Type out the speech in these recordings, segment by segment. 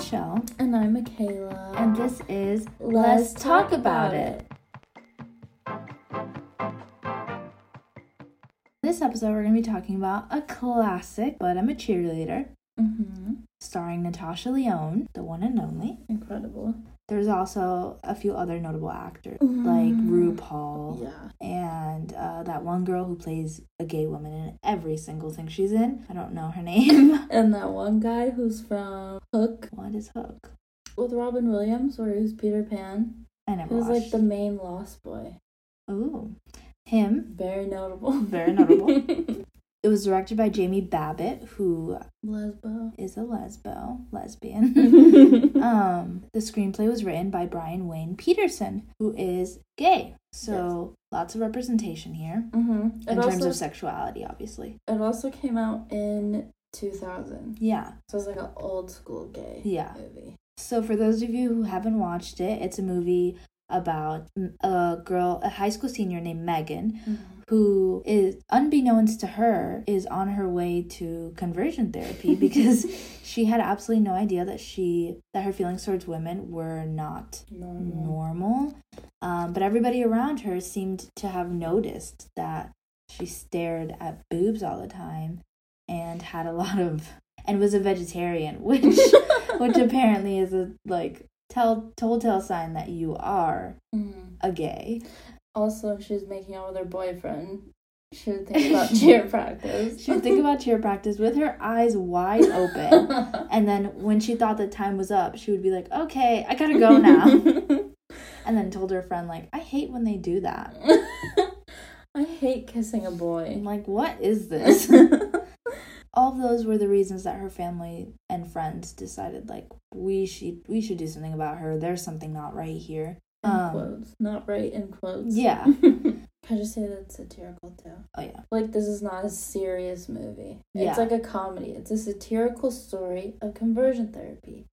Michelle, And I'm Michaela. and this is Let's Talk About It. This episode, we're going to be talking about a classic, but I'm a cheerleader, Mm-hmm. starring Natasha Lyonne, the one and only. Incredible. There's also a few other notable actors, like Mm. RuPaul, Yeah. and uh, that one girl who plays a gay woman in every single thing she's in. I don't know her name. And that one guy who's from Hook what is Hook? with Robin Williams, where he was Peter Pan. I never He was watched. like the main lost boy. Ooh, him. Very notable. Very notable. It was directed by Jamie Babbit, who Lesbo. is a lesbo, lesbian. mm-hmm. um, the screenplay was written by Brian Wayne Peterson, who is gay. So lots of representation here It in terms of sexuality, obviously. it also came out in 2000. Yeah, So it's like an old school gay yeah. movie. So for those of you who haven't watched it, it's a movie about a girl, a high school senior named Megan, who is unbeknownst to her is on her way to conversion therapy because she had absolutely no idea that she that her feelings towards women were not Normal. normal um, but everybody around her seemed to have noticed that she stared at boobs all the time and had a lot of and was a vegetarian which which apparently is a like tell telltale sign that you are Mhm. a gay Also, if she's making out with her boyfriend, she would think about cheer practice. she would think about cheer practice with her eyes wide open and then when she thought the time was up she would be like okay i gotta go now and then told her friend like i hate when they do that I hate kissing a boy. i'm like what is this all of those were the reasons that her family and friends decided like we should we should do something about her there's something not right here in Um, quotes. Not right in quotes. yeah Can I just say that's satirical too? oh yeah Like, this is not a serious movie. Yeah. It's like a comedy. It's a satirical story of conversion therapy.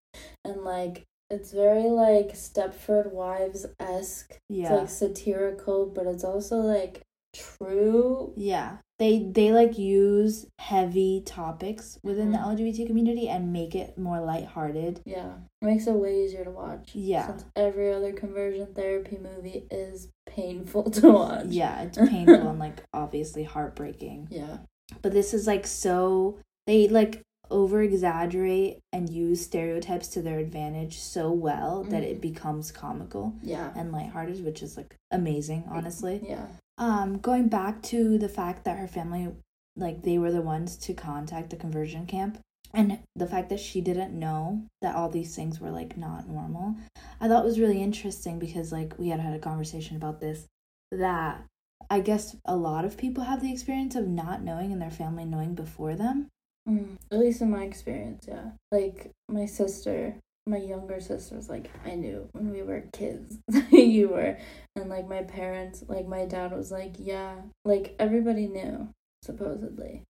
And, like, it's very, like, Stepford Wives esque. yeah It's, like, satirical, but it's also, like, true. yeah they they like use heavy topics within the Mhm. lgbt community and make it more lighthearted Yeah. It makes it way easier to watch. Yeah. Since every other conversion therapy movie is painful to watch. yeah it's painful and like obviously heartbreaking Yeah. but this is like so they like over exaggerate and use stereotypes to their advantage so well that it Mhm. becomes comical Yeah. and lighthearted which is like amazing honestly Yeah. Um going back to the fact that her family like they were the ones to contact the conversion camp and the fact that she didn't know that all these things were like not normal i thought was really interesting because like we had had a conversation about this that i guess a lot of people have the experience of not knowing and their family knowing before them Mm, at least in my experience, yeah. Like my sister, my younger sister was like, I knew when we were kids you were. And like my parents, like my dad was like, yeah. Like everybody knew, supposedly.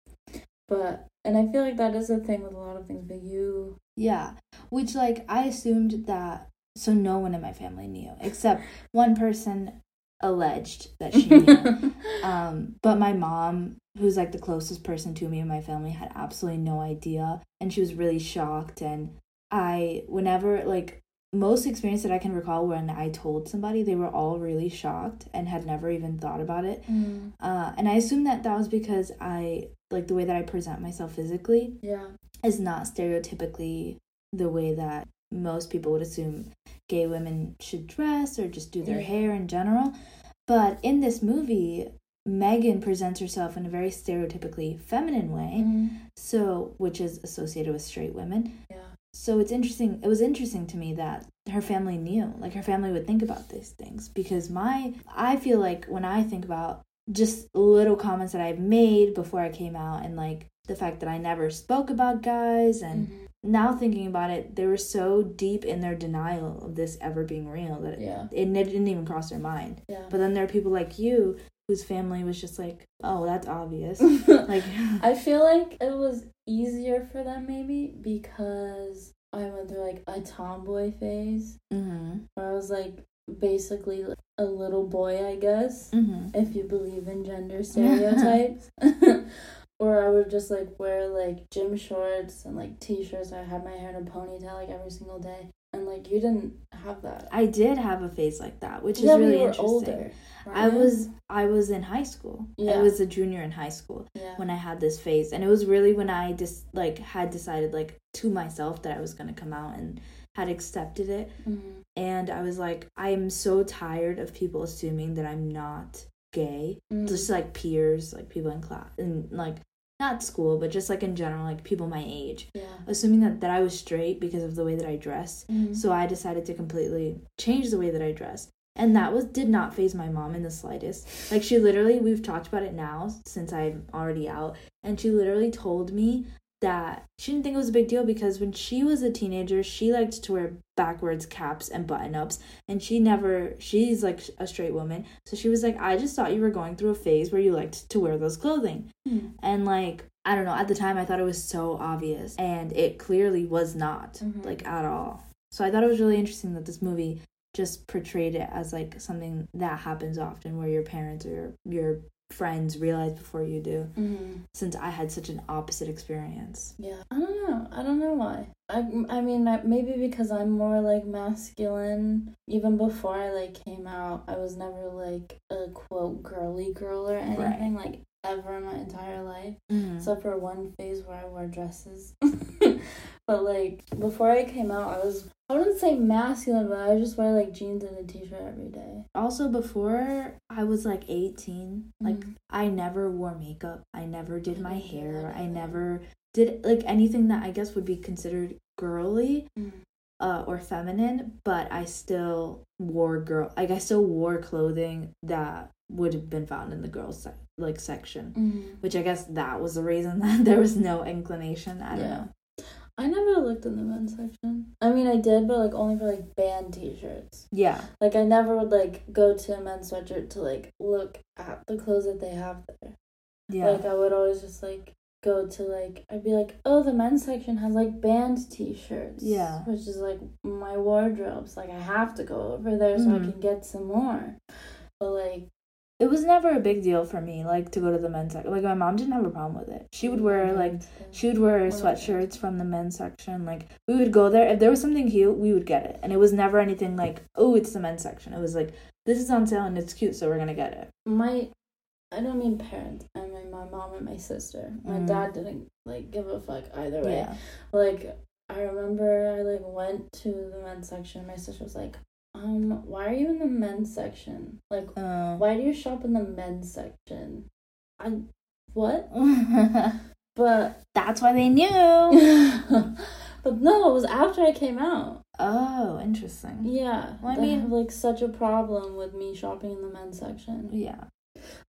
But, and I feel like that is a thing with a lot of things, but you, yeah which like i assumed that so no one in my family knew except one person alleged that she knew Um, but my mom, who's like the closest person to me in my family, had absolutely no idea, and she was really shocked. And I, whenever like most experience that I can recall when I told somebody, they were all really shocked and had never even thought about it. Mm, Uh, and I assume that that was because I like the way that I present myself physically yeah. is not stereotypically the way that most people would assume gay women should dress or just do their Yeah. hair in general. But in this movie, Megan presents herself in a very stereotypically feminine way, Mm, so which is associated with straight women. yeah. So it's interesting. It was interesting to me that her family knew, like her family would think about these things because my I feel like when I think about just little comments that I've made before I came out and like the fact that I never spoke about guys and Mhm. now thinking about it, they were so deep in their denial of this ever being real that it, Yeah. it didn't even cross their mind. Yeah. But then there are people like you whose family was just like, oh, that's obvious. like, I feel like it was easier for them maybe because I went through like a tomboy phase hmm where I was like basically a little boy, I guess, hmm if you believe in gender stereotypes. Or I would just like wear like gym shorts and like t-shirts. I had my hair in a ponytail like every single day. And like you didn't have that. I did have a phase like that, which yeah, is really we were interesting. older. I was I was in high school. Yeah. I was a junior in high school yeah. when I had this phase, and it was really when I just like had decided like to myself that I was gonna come out and had accepted it, Mhm. and I was like, I'm so tired of people assuming that I'm not gay, Mhm. just like peers, like people in class, and like not school, but just like in general, like people my age, yeah. assuming that that I was straight because of the way that I dressed. Mhm. So I decided to completely change the way that I dressed. And that was did not phase my mom in the slightest. Like she literally we've talked about it now since I'm already out and she literally told me that she didn't think it was a big deal because when she was a teenager, she liked to wear backwards caps and button ups and she never she's like a straight woman. So she was like I just thought you were going through a phase where you liked to wear those clothing. Mhm. And like I don't know, at the time I thought it was so obvious and it clearly was not Mhm. like at all. So I thought it was really interesting that this movie just portrayed it as like something that happens often where your parents or your, your friends realize before you do Mhm. since I had such an opposite experience. Yeah, I don't know. I don't know why. I, I mean, I- maybe because I'm more like masculine. Even before I like came out, I was never like a quote girly girl or anything like ever in my entire life, Mm. except for one phase where I wore dresses. but like before I came out, I was I wouldn't say masculine, but I just wear like jeans and a t-shirt every day. also before I was like 18, like Mhm. I never wore makeup. I never did my hair. I never did like anything that I guess would be considered girly. uh, or feminine, but I still wore girl like I still wore clothing that would have been found in the girls sec- like section, Mhm. which I guess that was the reason that there was no inclination. I don't Yeah. know. I never looked in the men's section. I mean, I did, but like only for like band t-shirts. Yeah, Like I never would like go to a men's sweatshirt to like look at the clothes that they have there. yeah, Like I would always just like go to like I'd be like, oh, the men's section has like band t-shirts. Yeah. Which is like my wardrobes. Like I have to go over there so I Mhm. can get some more. But like it was never a big deal for me like to go to the men's section. Like my mom didn't have a problem with it. She would wear like she would wear One of the sweatshirts from the men's section. Like we would go there if there was something cute, we would get it, and it was never anything like oh it's the men's section. It was like this is on sale and it's cute, so we're gonna get it. my I don't mean parents. I mean my mom and my sister. My Mm. dad didn't like give a fuck either way. Yeah, like I remember I like went to the men's section. My sister was like, "Um, why are you in the men's section? Like, uh, why do you shop in the men's section?" I what? But that's why they knew. but no, it was after I came out. Oh, interesting. Yeah, Well, I mean- have like such a problem with me shopping in the men's section. Yeah.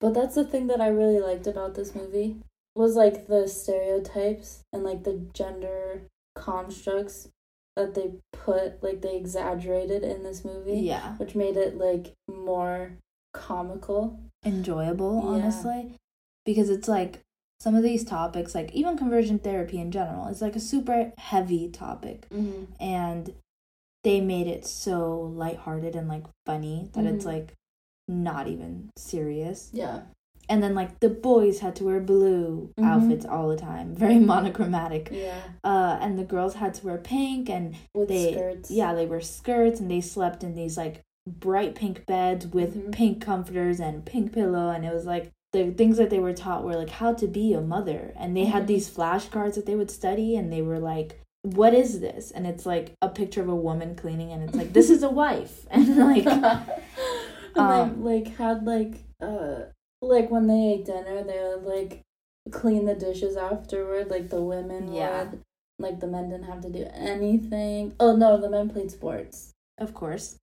But that's the thing that I really liked about this movie was like the stereotypes and like the gender constructs that they put like they exaggerated in this movie, Yeah. which made it like more comical. Enjoyable, Yeah. honestly. Because it's like some of these topics, like even conversion therapy in general, is like a super heavy topic. Mm-hmm. And they made it so lighthearted and like funny that it's Mhm. like not even serious. Yeah. And then like the boys had to wear blue Mhm. outfits all the time, very monochromatic. Yeah. Uh, and the girls had to wear pink and With they skirts. yeah they wear skirts and they slept in these like bright pink beds with Mhm. pink comforters and pink pillow and it was like the things that they were taught were like how to be a mother and they had Mhm. these flashcards that they would study and they were like what is this and it's like a picture of a woman cleaning and it's like this is a wife and like and um, they like had like uh like when they ate dinner they would like clean the dishes afterward like the women Yeah. would like the men didn't have to do anything. Oh no the men played sports. Of course.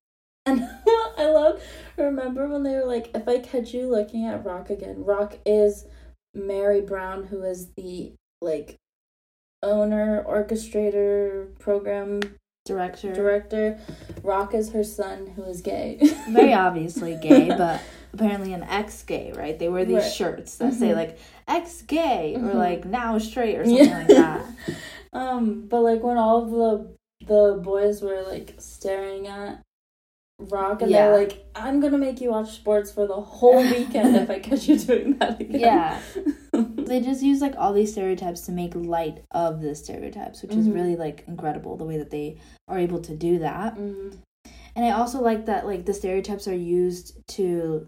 And i love remember when they were like if i catch you looking at rock again rock is mary brown who is the like owner orchestrator program director. director. Rock is her son who is gay. Very obviously gay but apparently an ex-gay right they wear these Right. shirts that say Mhm. like ex-gay or Mhm. like now straight or something like that Um, but like when all of the the boys were like staring at Rock and Yeah. they're like, I'm gonna make you watch sports for the whole weekend if I catch you doing that again. Yeah. they just use like all these stereotypes to make light of the stereotypes, which is Mhm. really like incredible the way that they are able to do that. Mhm. And I also like that like the stereotypes are used to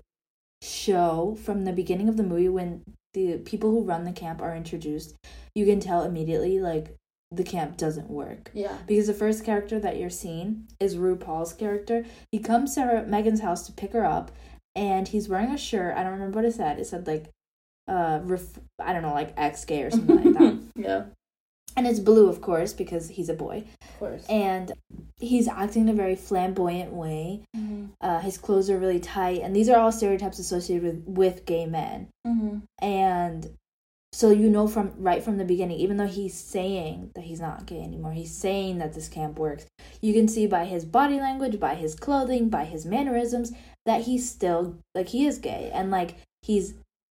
show from the beginning of the movie when the people who run the camp are introduced, you can tell immediately like the camp doesn't work. Yeah. Because the first character that you're seeing is RuPaul's character. He comes to her Megan's house to pick her up and he's wearing a shirt. I don't remember what it said. It said like uh ref- I don't know, like ex gay or something like that. yeah. And it's blue of course because he's a boy. Of course. And he's acting in a very flamboyant way. Mhm. Uh, his clothes are really tight, and these are all stereotypes associated with with gay men. Mhm. And so you know from right from the beginning, even though he's saying that he's not gay anymore, he's saying that this camp works. You can see by his body language, by his clothing, by his mannerisms that he's still like he is gay, and like he's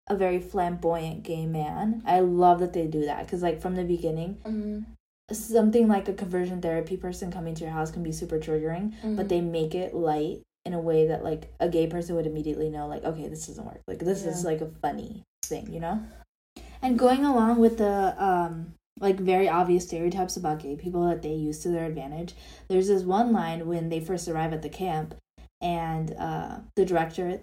a very flamboyant gay man. I love that they do that because like from the beginning, Mhm. something like a conversion therapy person coming to your house can be super triggering but Mhm. they make it light in a way that like a gay person would immediately know like okay this doesn't work like this is like a funny thing you know and going along with the um like very obvious stereotypes about gay people that they use to their advantage there's this one line when they first arrive at the camp and uh the director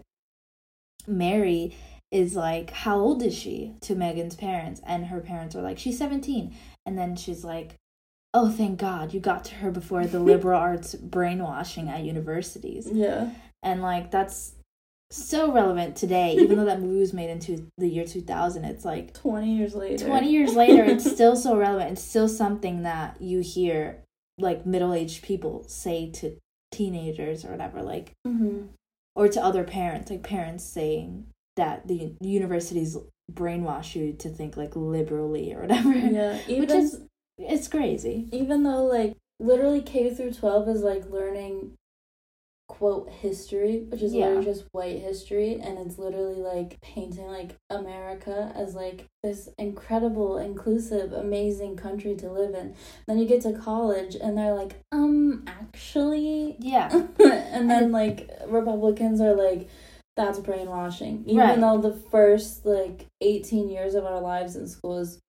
mary is like how old is she to megan's parents and her parents are like she's 17 and then she's like oh thank god you got to her before the liberal arts brainwashing at universities Yeah. and like that's so relevant today even though that movie was made into the year 2000 it's like 20 years later. 20 years later it's still so relevant it's still something that you hear like middle-aged people say to teenagers or whatever like Mhm. or to other parents like parents saying that the universities brainwash you to think like liberally or whatever Yeah. Even, which is it's crazy even though like literally K through 12 is like learning quote history, which is Yeah. literally just white history and it's literally like painting like America as like this incredible, inclusive, amazing country to live in. Then you get to college and they're like, um, actually yeah and then like Republicans are like that's brainwashing. Even Right. though the first like 18 years of our lives in school is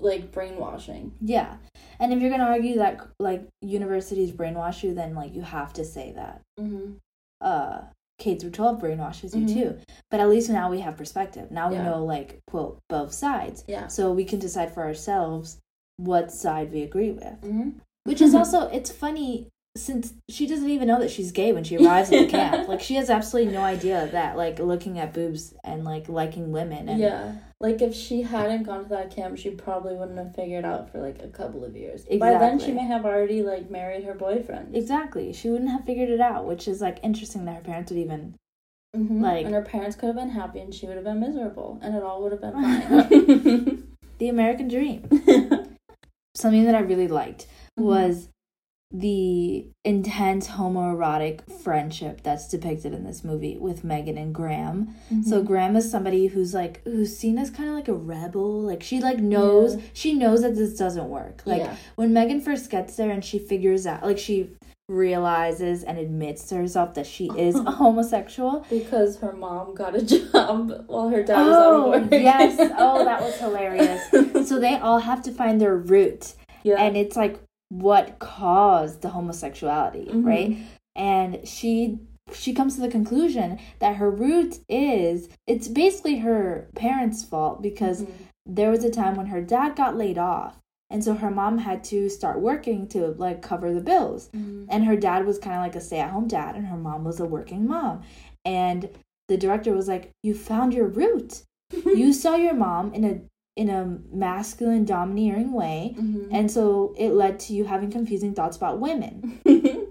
like brainwashing. Yeah. And if you're going to argue that like universities brainwash you, then like you have to say that Mm-hmm. uh K through 12 brainwashes you Mhm. too. But at least now we have perspective. Now we Yeah. know like quote both sides. Yeah. So we can decide for ourselves what side we agree with. Mm-hmm. Which is also it's funny since she doesn't even know that she's gay when she arrives at the camp. Like she has absolutely no idea that like looking at boobs and like liking women and Yeah. Like if she hadn't gone to that camp, she probably wouldn't have figured out for like a couple of years. By then she may have already like married her boyfriend. Exactly. She wouldn't have figured it out, which is like interesting that her parents would even Mhm. like- and her parents could have been happy and she would have been miserable and it all would have been fine. the American dream. Something that I really liked was the intense homoerotic friendship that's depicted in this movie with Megan and Graham. So Mhm. Graham is somebody who's like who's seen as kind of like a rebel. Like she like knows Yeah. she knows that this doesn't work. Like yeah. when Megan first gets there and she figures out like she realizes and admits to herself that she is a homosexual. Because her mom got a job while her dad was Oh, out of work. yes. Oh, that was hilarious. So they all have to find their root yeah. and it's like what caused the homosexuality Mhm. right and she she comes to the conclusion that her root is it's basically her parents fault because Mhm. there was a time when her dad got laid off and so her mom had to start working to like cover the bills Mhm. and her dad was kind of like a stay-at-home dad and her mom was a working mom and the director was like you found your root you saw your mom in a in a masculine domineering way Mhm. and so it led to you having confusing thoughts about women.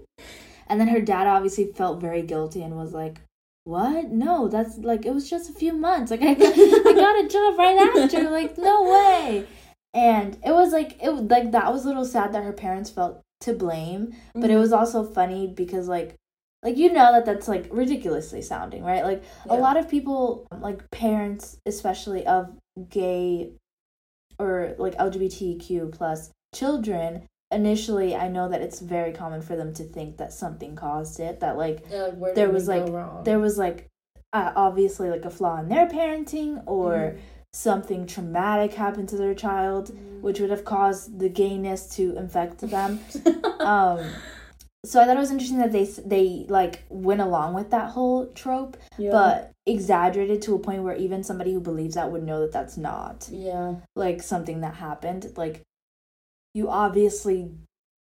And then her dad obviously felt very guilty and was like, What? No, that's like, it was just a few months. Like, I got, I got a job right after. Like, no way. And it was like, it was like, that was a little sad that her parents felt to blame. But it was also funny because, like, like you know that that's like ridiculously sounding, right? Like a lot of people, like parents, especially of gay or like LGBTQ plus children, initially I know that it's very common for them to think that something caused it. That like Yeah, like, there was, like, wrong? there was like uh, obviously like a flaw in their parenting or Mhm. something traumatic happened to their child, which would have caused the gayness to infect them. um, so I thought it was interesting that they they like went along with that whole trope, yeah. but exaggerated to a point where even somebody who believes that would know that that's not yeah, like something that happened. Like, you obviously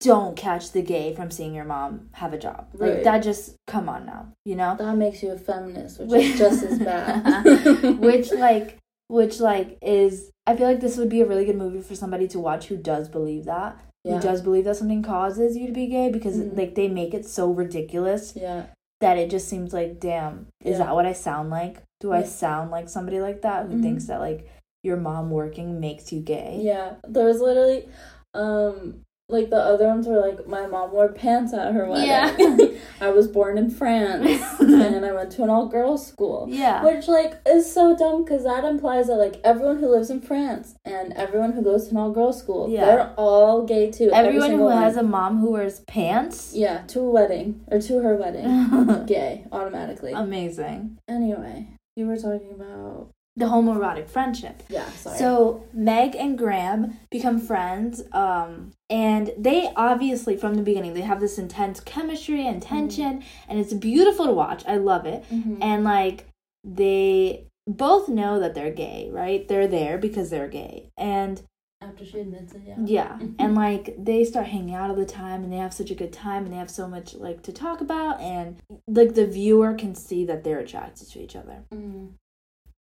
don't catch the gay from seeing your mom have a job. Like Right. that just come on now, you know? that makes you a feminist, which is just as bad. which like which like is I feel like this would be a really good movie for somebody to watch who does believe that. Yeah, Who does believe that something causes you to be gay because Mhm. like they make it so ridiculous yeah, that it just seems like damn, is Yeah. that what I sound like? Do I sound like somebody like that who Mhm. thinks that like your mom working makes you gay? yeah. There was literally, um, like the other ones were like my mom wore pants at her wedding. Yeah. I was born in France, and I went to an all girls school. Yeah. Which like is so dumb because that implies that like everyone who lives in France and everyone who goes to an all girls school, Yeah. they're all gay too. Every Everyone who single has a mom who wears pants. yeah to a wedding or to her wedding, gay automatically. Amazing. anyway, you were talking about The homoerotic friendship. yeah. Sorry. So Meg and Graham become friends, um, and they obviously from the beginning they have this intense chemistry and tension, and it's beautiful to watch. I love it, Mhm. and like they both know that they're gay, right? They're there because they're gay, and after she admits it, yeah. yeah, and like they start hanging out all the time, and they have such a good time, and they have so much like to talk about, and like the viewer can see that they're attracted to each other Mm.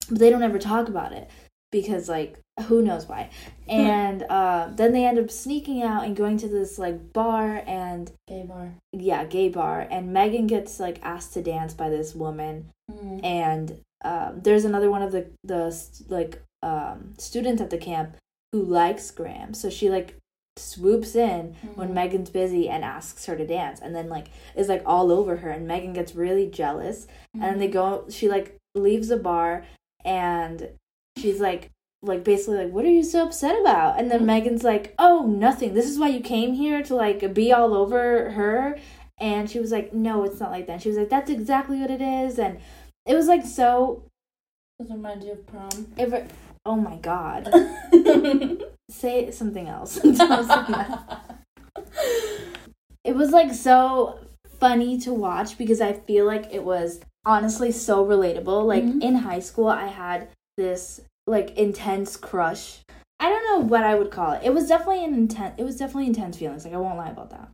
But they don't ever talk about it because like who knows why. And uh, then they end up sneaking out and going to this like bar and Gay bar. yeah gay bar. And megan gets like asked to dance by this woman. Mm. and um, there's another one of the the like um, students at the camp who likes graham. So she like swoops in when Mhm. megan's busy and asks her to dance. And then like is like all over her. And megan gets really jealous. And then they go she like leaves the bar and she's like like basically like what are you so upset about? And then Mhm. megan's like oh nothing. This is why you came here to like be all over her. And she was like no it's not like that. She was like that's exactly what it is. And it was like so Does it remind you of prom? it, oh my god. Say something else. Don't say that. it was like so funny to watch because I feel like it was honestly so relatable. Like Mhm. in high school, I had this like intense crush. I don't know what I would call it. It was definitely an intense. It was definitely intense feelings. Like I won't lie about that.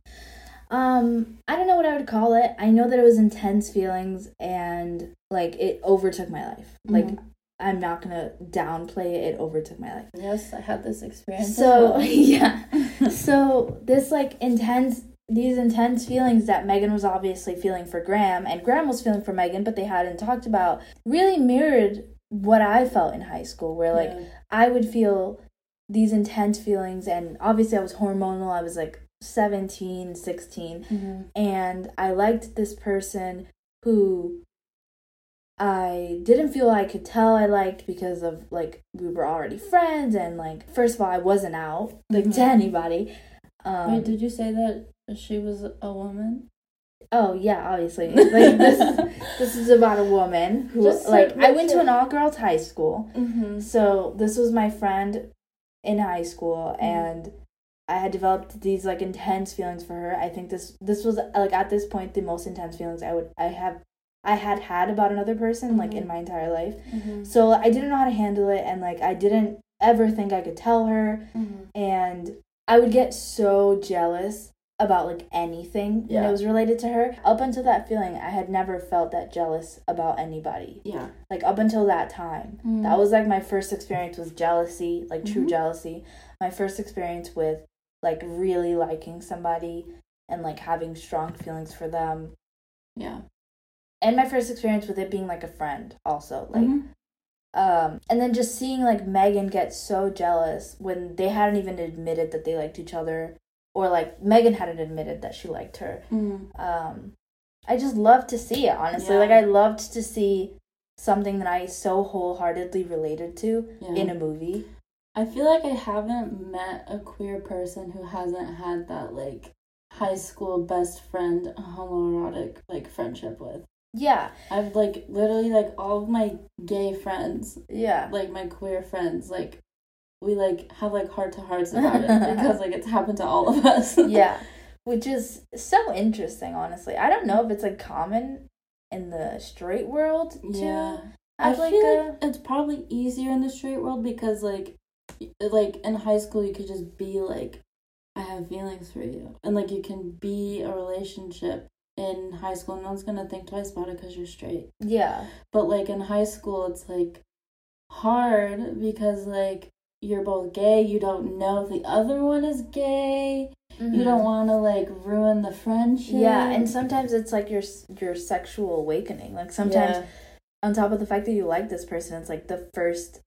Um, I don't know what I would call it. I know that it was intense feelings and like it overtook my life. Like Mhm. I'm not gonna downplay it. It overtook my life. Yes, I had this experience. So well. yeah, so this like intense these intense feelings that Megan was obviously feeling for Graham and Graham was feeling for Megan, but they hadn't talked about really mirrored what I felt in high school, where like Yeah. I would feel these intense feelings, and obviously I was hormonal. I was like 17, 16, Mhm. and I liked this person who I didn't feel I could tell I liked because of like we were already friends and like first of all I wasn't out like to Mhm. anybody. Um, Wait, did you say that she was a woman? oh yeah, obviously like this this is about a woman who Just like I went to an all girls high school, Mm-hmm. so this was my friend in high school Mhm. and. I had developed these like intense feelings for her. I think this this was like at this point the most intense feelings I would I have I had had about another person like in my entire life. Mm-hmm. So I didn't know how to handle it and like I didn't ever think I could tell her Mm-hmm. and I would get so jealous about like anything when Yeah. it was related to her. Up until that feeling, I had never felt that jealous about anybody. Yeah. Like up until that time. Mm. That was like my first experience with jealousy, like true Mhm. jealousy. My first experience with like really liking somebody and like having strong feelings for them. Yeah. And my first experience with it being like a friend also. Like Mhm. um and then just seeing like Megan get so jealous when they hadn't even admitted that they liked each other or like Megan hadn't admitted that she liked her. Mhm. Um I just loved to see it, honestly. Yeah. Like I loved to see something that I so wholeheartedly related to Yeah. in a movie. I feel like I haven't met a queer person who hasn't had that like high school best friend homoerotic like friendship with. Yeah. I've like literally like all of my gay friends, Yeah. like my queer friends, like we like have like heart to hearts about it because like it's happened to all of us. yeah. Which is so interesting, honestly. I don't know if it's like common in the straight world to Yeah. I have like feel a like it's probably easier in the straight world because like like in high school you could just be like I have feelings for you and like you can be a relationship in high school no one's gonna think twice about it because you're straight yeah. but like in high school it's like hard because like you're both gay you don't know if the other one is gay you don't want to like ruin the friendship Mm-hmm. Yeah, and sometimes it's like your your sexual awakening. Like sometimes Yeah. on top of the fact that you like this person, it's like the first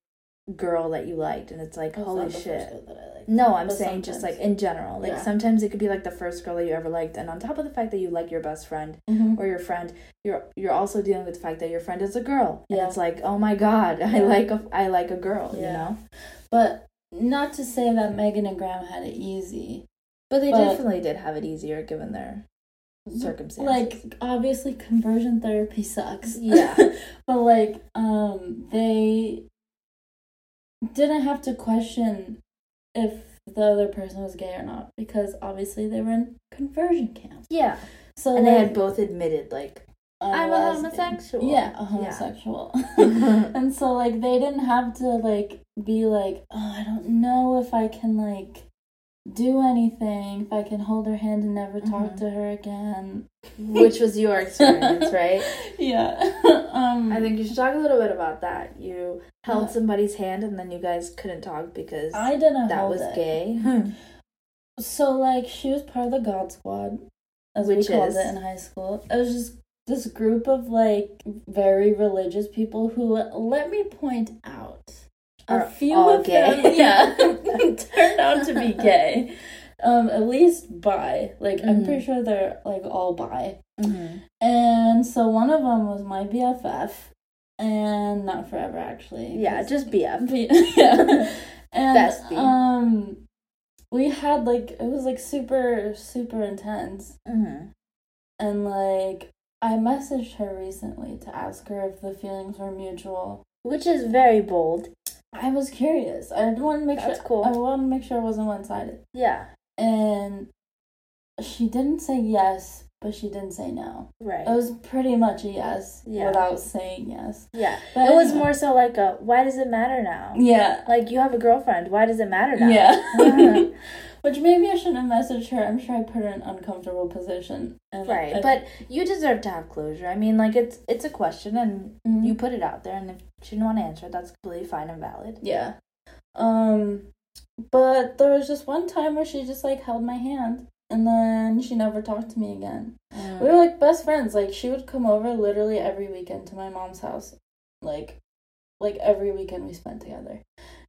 girl that you liked and it's like That's holy not the first shit. girl that I like. No, I'm But saying just like in general. Like Yeah. sometimes it could be like the first girl that you ever liked and on top of the fact that you like your best friend Mhm. or your friend, you're you're also dealing with the fact that your friend is a girl. And Yeah. it's like, "Oh my god, I like a I like a girl," you know? But not to say that Megan and Graham had it easy. But they But- definitely did have it easier given their circumstances. Like obviously conversion therapy sucks. Yeah. but like um they didn't have to question if the other person was gay or not because obviously they were in conversion camp. yeah. So And they had both admitted like I'm a homosexual. Yeah, a homosexual. yeah. and so like they didn't have to like be like oh i don't know if i can like do anything if i can hold her hand and never talk Mhm. to her again Which was your experience, right? yeah um I think you should talk a little bit about that. You held Yeah. somebody's hand and then you guys couldn't talk because i didn't that was it. gay. so like she was part of the god squad as Which we called is? it in high school it was just this group of like very religious people who let me point out a few of gay. them yeah turned out to be gay um at least bi like i'm Mhm. pretty sure they're like all bi Mhm. and so one of them was my bff and not forever actually yeah just BF. B- yeah and Bestie. um we had like it was like super super intense Mhm. and like i messaged her recently to ask her if the feelings were mutual Which is very bold. I was curious. I wanted to make That's sure. cool. I want to make sure it wasn't one sided. Yeah. And she didn't say yes, but she didn't say no. Right. It was pretty much a yes Yeah. without saying yes. yeah. But it was more so like a why does it matter now? Yeah. Like you have a girlfriend, why does it matter now? Yeah. Which maybe I shouldn't have messaged her. I'm sure I put her in an uncomfortable position. And Right, I- but you deserve to have closure. I mean, like it's it's a question, and Mhm. you put it out there, and if she didn't want to answer, it, that's completely fine and valid. Yeah. Um but there was just one time where she just like held my hand and then she never talked to me again. Mm. We were like best friends. Like she would come over literally every weekend to my mom's house. Like like every weekend we spent together.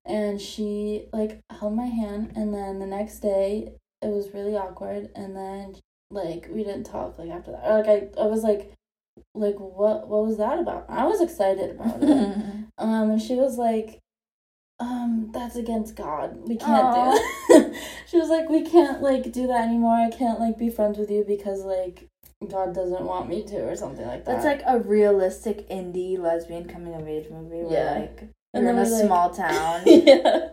And she like held my hand and then the next day it was really awkward and then like we didn't talk like after that. Or, like I I was like like what what was that about? I was excited about it. Um, and she was like, um, that's against God. We can't do it. she was like, we can't like do that anymore. I can't like be friends with you because like God doesn't want me to or something like that. That's like a realistic indie lesbian coming of age movie where Yeah. like And you're in then a like- small town. yeah.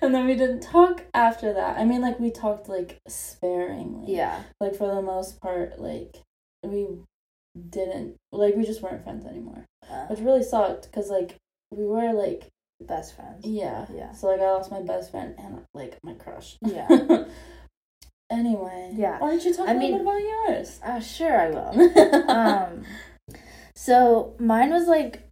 And then we didn't talk after that. I mean, like we talked like sparingly. yeah. Like for the most part, like we didn't like we just weren't friends anymore, Uh, which really sucked because like we were like best friends. Yeah. Yeah. So like I lost my best friend and like my crush. Yeah. anyway. Yeah. Why don't you talk I a little mean- bit about yours? Uh, sure, I will. um so mine was like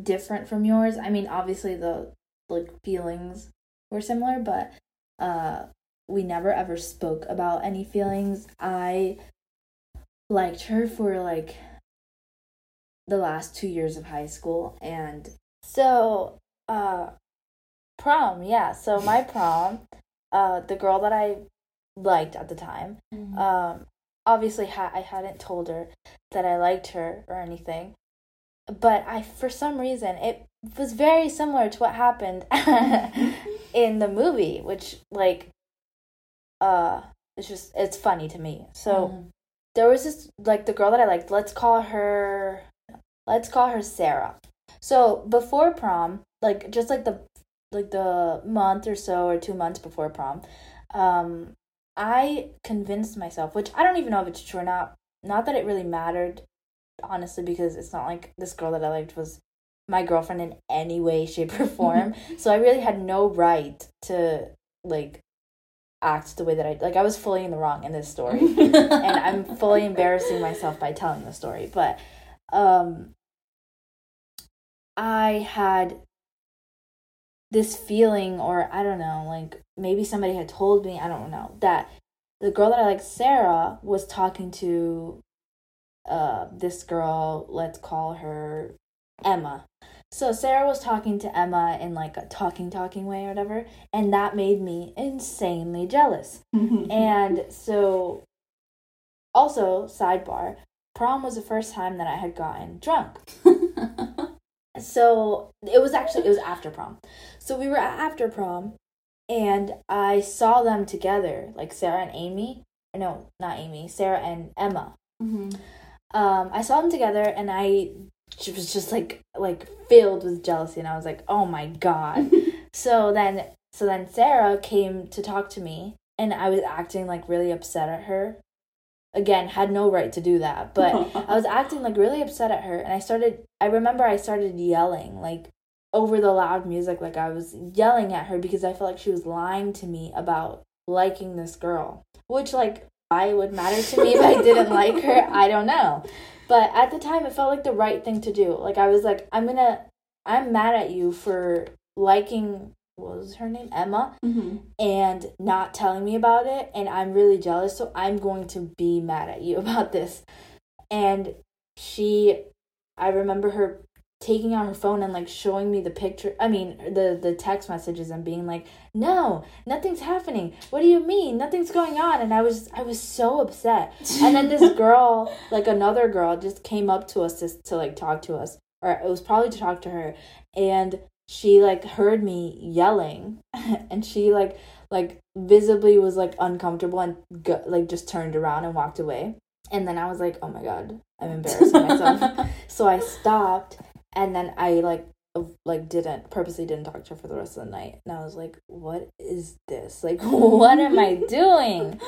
different from yours i mean obviously the like feelings were similar but uh we never ever spoke about any feelings i liked her for like the last two years of high school and so uh prom yeah. So my prom uh the girl that i liked at the time um obviously ha- i hadn't told her that i liked her or anything but i for some reason it was very similar to what happened in the movie which like uh it's just it's funny to me. So there was this like the girl that I liked. Let's call her, let's call her Sarah. So before prom, like just like the like the month or so or two months before prom, um, I convinced myself, which I don't even know if it's true or not. Not that it really mattered, honestly, because it's not like this girl that I liked was my girlfriend in any way, shape, or form. so I really had no right to like act the way that I like. I was fully in the wrong in this story, and I'm fully embarrassing myself by telling the story. But um, I had this feeling, or I don't know, like maybe somebody had told me, I don't know, that the girl that I like, Sarah, was talking to uh this girl, let's call her Emma. So Sarah was talking to Emma in like a talking talking way or whatever, and that made me insanely jealous. and so also, sidebar, prom was the first time that I had gotten drunk. so it was actually it was after prom. So we were at after prom and I saw them together, like Sarah and Amy. No, not Amy, Sarah and Emma. hmm Um, I saw them together and I was just like like filled with jealousy and I was like, "Oh my god." so then so then Sarah came to talk to me and I was acting like really upset at her. Again, had no right to do that, but I was acting like really upset at her and I started I remember I started yelling like over the loud music like I was yelling at her because I felt like she was lying to me about liking this girl, which like why it would matter to me if I didn't like her, I don't know. But at the time it felt like the right thing to do. Like I was like I'm to I'm mad at you for liking was her name? Emma hmm and not telling me about it and I'm really jealous so I'm going to be mad at you about this. And she I remember her taking out her phone and like showing me the picture I mean the the text messages and being like, "No, nothing's happening. What do you mean? Nothing's going on." And I was I was so upset. And then this girl, like another girl just came up to us just to like talk to us or it was probably to talk to her and she like heard me yelling and she like like visibly was like uncomfortable and go, like just turned around and walked away. And then i was like oh my god i'm embarrassing myself. So i stopped and then i like like didn't purposely didn't talk to her for the rest of the night. And i was like what is this? Like what am i doing?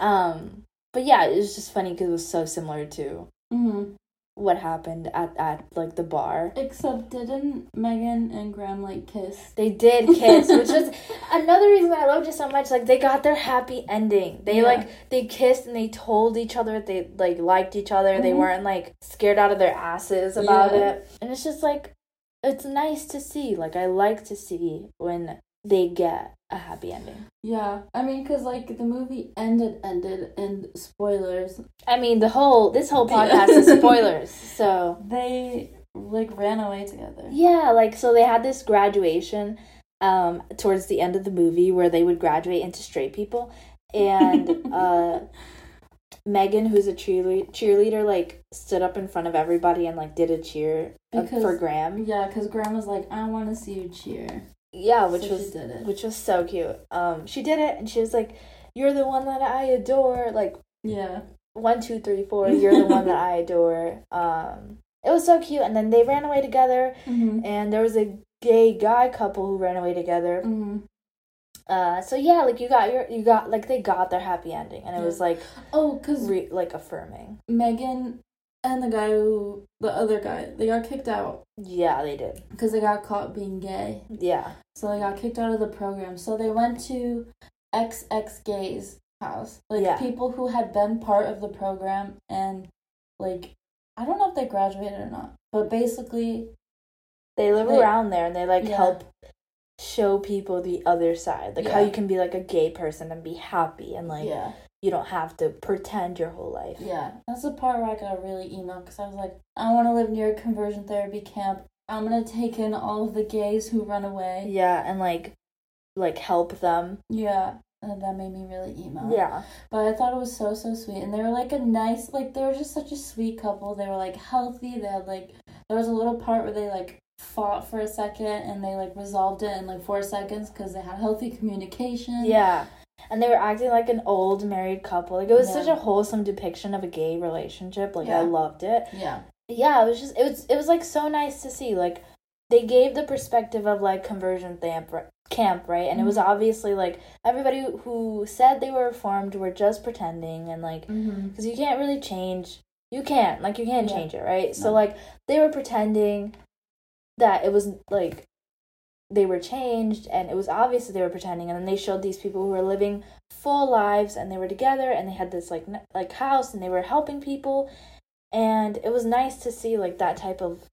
Um but yeah it was just funny because it was so similar to hmm what happened at at like the bar Except didn't Megan and Graham like kiss? They did kiss, which was another reason I loved it so much. Like they got their happy ending. They Yeah. like they kissed and they told each other that they like liked each other. They Mhm. weren't like scared out of their asses about Yeah. it. And it's just like it's nice to see. Like I like to see when they get a happy ending. Yeah, I mean, cause like the movie ended, ended, and spoilers, I mean the whole this whole podcast is spoilers. So they like ran away together. Yeah, like so they had this graduation um towards the end of the movie where they would graduate into straight people and uh Megan who's a cheerleader cheerleader like stood up in front of everybody and like did a cheer uh, Because- for Graham. Yeah, cause Graham was like, "I want to see you cheer," Yeah, which So was did it. which was so cute. Um she did it and she was like you're the one that I adore like Yeah, one two three four you're the one that I adore. Um it was so cute and then they ran away together mm-hmm. and there was a gay guy couple who ran away together. Mm-hmm. Uh, so yeah, like you got your you got like they got their happy ending, and it was like Oh, cause re- like affirming. Megan and the guy who the other guy they got kicked out Yeah, they did. because they got caught being gay. Yeah, So they got kicked out of the program. So they went to ex-ex-gays house. Like Yeah. people who had been part of the program and like I don't know if they graduated or not. But basically they live They- around there, and they like Yeah. help show people the other side, like how you can be like a gay person and be happy, and like yeah. You don't have to pretend your whole life. Yeah. That's the part where I got really emo because I was like, I want to live near a conversion therapy camp. I'm going to take in all of the gays who run away. Yeah, and like like help them. Yeah. And that made me really emo. Yeah, But I thought it was so so sweet, and they were like a nice, like they were just such a sweet couple. They were like healthy. They had like there was a little part where they like fought for a second, and they like resolved it in like four seconds because they had healthy communication. yeah. And they were acting like an old married couple. Like it was Yeah. such a wholesome depiction of a gay relationship. Like Yeah. I loved it. Yeah. Yeah, it was just it was it was like so nice to see. Like they gave the perspective of like conversion camp camp, right? And it was Mhm. obviously like everybody who said they were reformed were just pretending and like Mm-hmm. because you can't really change you can't like you can't Yeah. change it right so like they were pretending that it was like they were changed and it was obvious that they were pretending and then they showed these people who were living full lives and they were together and they had this like like house and they were helping people and it was nice to see like that type of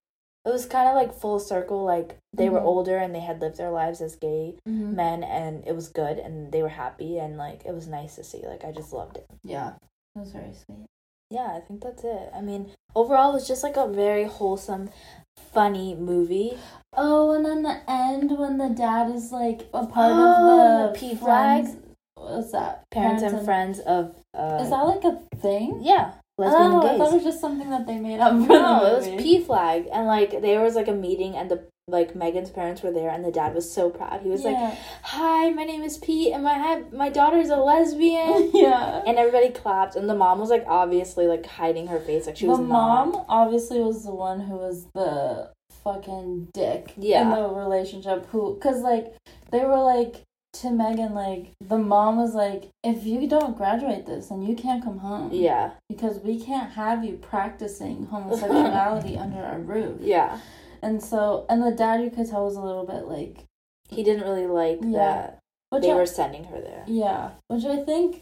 it was kind of like full circle like they were Mhm. older and they had lived their lives as gay Mm-hmm. men and it was good and they were happy and like it was nice to see like i just loved it Yeah. It was very sweet. yeah, I think that's it. I mean, overall, it was just like a very wholesome, funny movie. Oh, and then the end when the dad is like a part Oh, of the the PFLAG? What's that? Parents, and friends of. Uh, Is that like a thing? Yeah, lesbian oh, I thought it was just something that they made up. For No, the it was. PFLAG, and like there was like a meeting, and the like Megan's parents were there, and the dad was so proud. He was like, "Hi, my name is Pete, and my my daughter's a lesbian." yeah. And everybody clapped, and the mom was like obviously like hiding her face, like she the was mom not. obviously was the one who was the fucking dick yeah. in the relationship. Who, cause like they were like to Megan, like the mom was like, if you don't graduate this, then you can't come home. Yeah, because we can't have you practicing homosexuality under our roof. yeah. And so, and the dad, you could tell was a little bit like, He didn't really like Yeah. that which they I, were sending her there. yeah, which I think,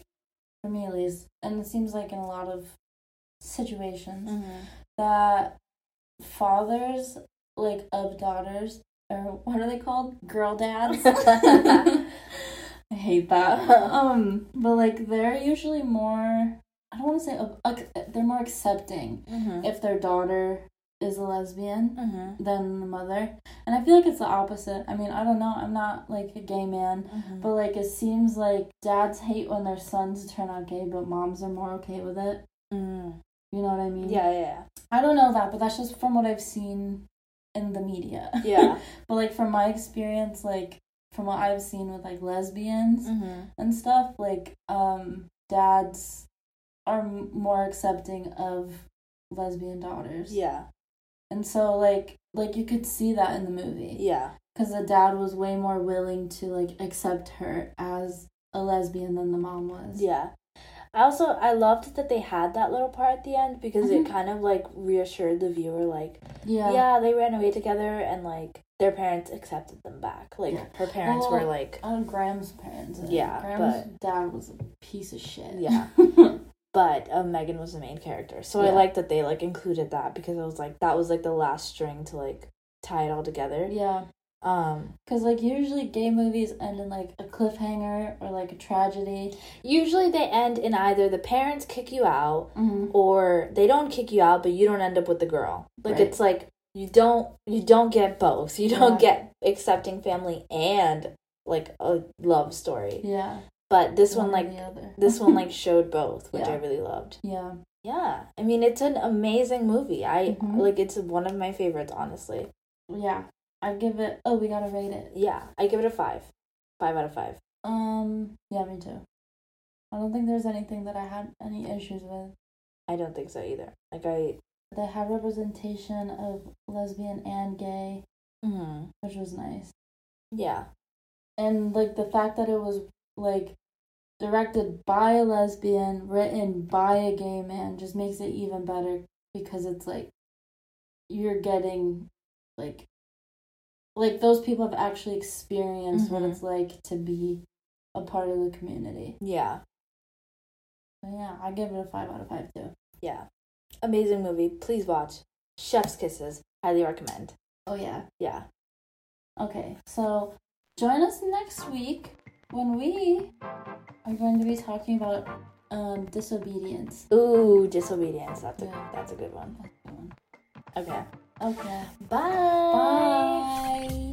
for me at least, and it seems like in a lot of situations Mm-hmm. that fathers like of daughters or what are they called girl dads i hate that um but like they're usually more i don't want to say uh, ac- they're more accepting Mm-hmm. if their daughter is a lesbian Mm-hmm. than the mother and i feel like it's the opposite i mean i don't know i'm not like a gay man Mm-hmm. but like it seems like dads hate when their sons turn out gay but moms are more okay with it Mm. you know what i mean Yeah, yeah, I don't know that, but that's just from what I've seen in the media. yeah. but like from my experience, like from what I've seen with like lesbians mm-hmm. and stuff, like um dads are m- more accepting of lesbian daughters. Yeah, And so like like you could see that in the movie yeah, cuz the dad was way more willing to like accept her as a lesbian than the mom was. yeah. I also I loved that they had that little part at the end because it Mhm. kind of like reassured the viewer like Yeah. yeah. they ran away together and like their parents accepted them back like Yeah. her parents Well, were like Uh, Graham's parents. Yeah, Graham's dad was a piece of shit. Yeah. but uh, Megan was the main character so I Yeah. like that they like included that because it was like that was like the last string to like tie it all together yeah. um Because, like, usually gay movies end in, like, a cliffhanger or, like, a tragedy. usually they end in either the parents kick you out Mm-hmm. or they don't kick you out but you don't end up with the girl like Right. it's like you don't you don't get both you don't Yeah. get accepting family and like a love story Yeah. But this one or like this one like showed both which Yeah. i really loved yeah. yeah i mean it's an amazing movie i Mhm. like it's one of my favorites honestly Yeah. I give it. Oh, we gotta rate it. yeah i give it a five five out of five Um, yeah, me too. I don't think there's anything that I had any issues with. i don't think so either like i They had representation of lesbian and gay, mm, which was nice. yeah And, like, the fact that it was, like, directed by a lesbian, written by a gay man, just makes it even better because it's like you're getting like like those people have actually experienced what Mhm. it's like to be a part of the community. yeah So yeah, I give it a five out of five too. yeah amazing movie please watch chef's kisses highly recommend Oh yeah. yeah Okay, so join us next week when we are going to be talking about um disobedience. Ooh, disobedience. That's a Yeah. that's a good one. That's the one. Okay. Okay. Bye. Bye.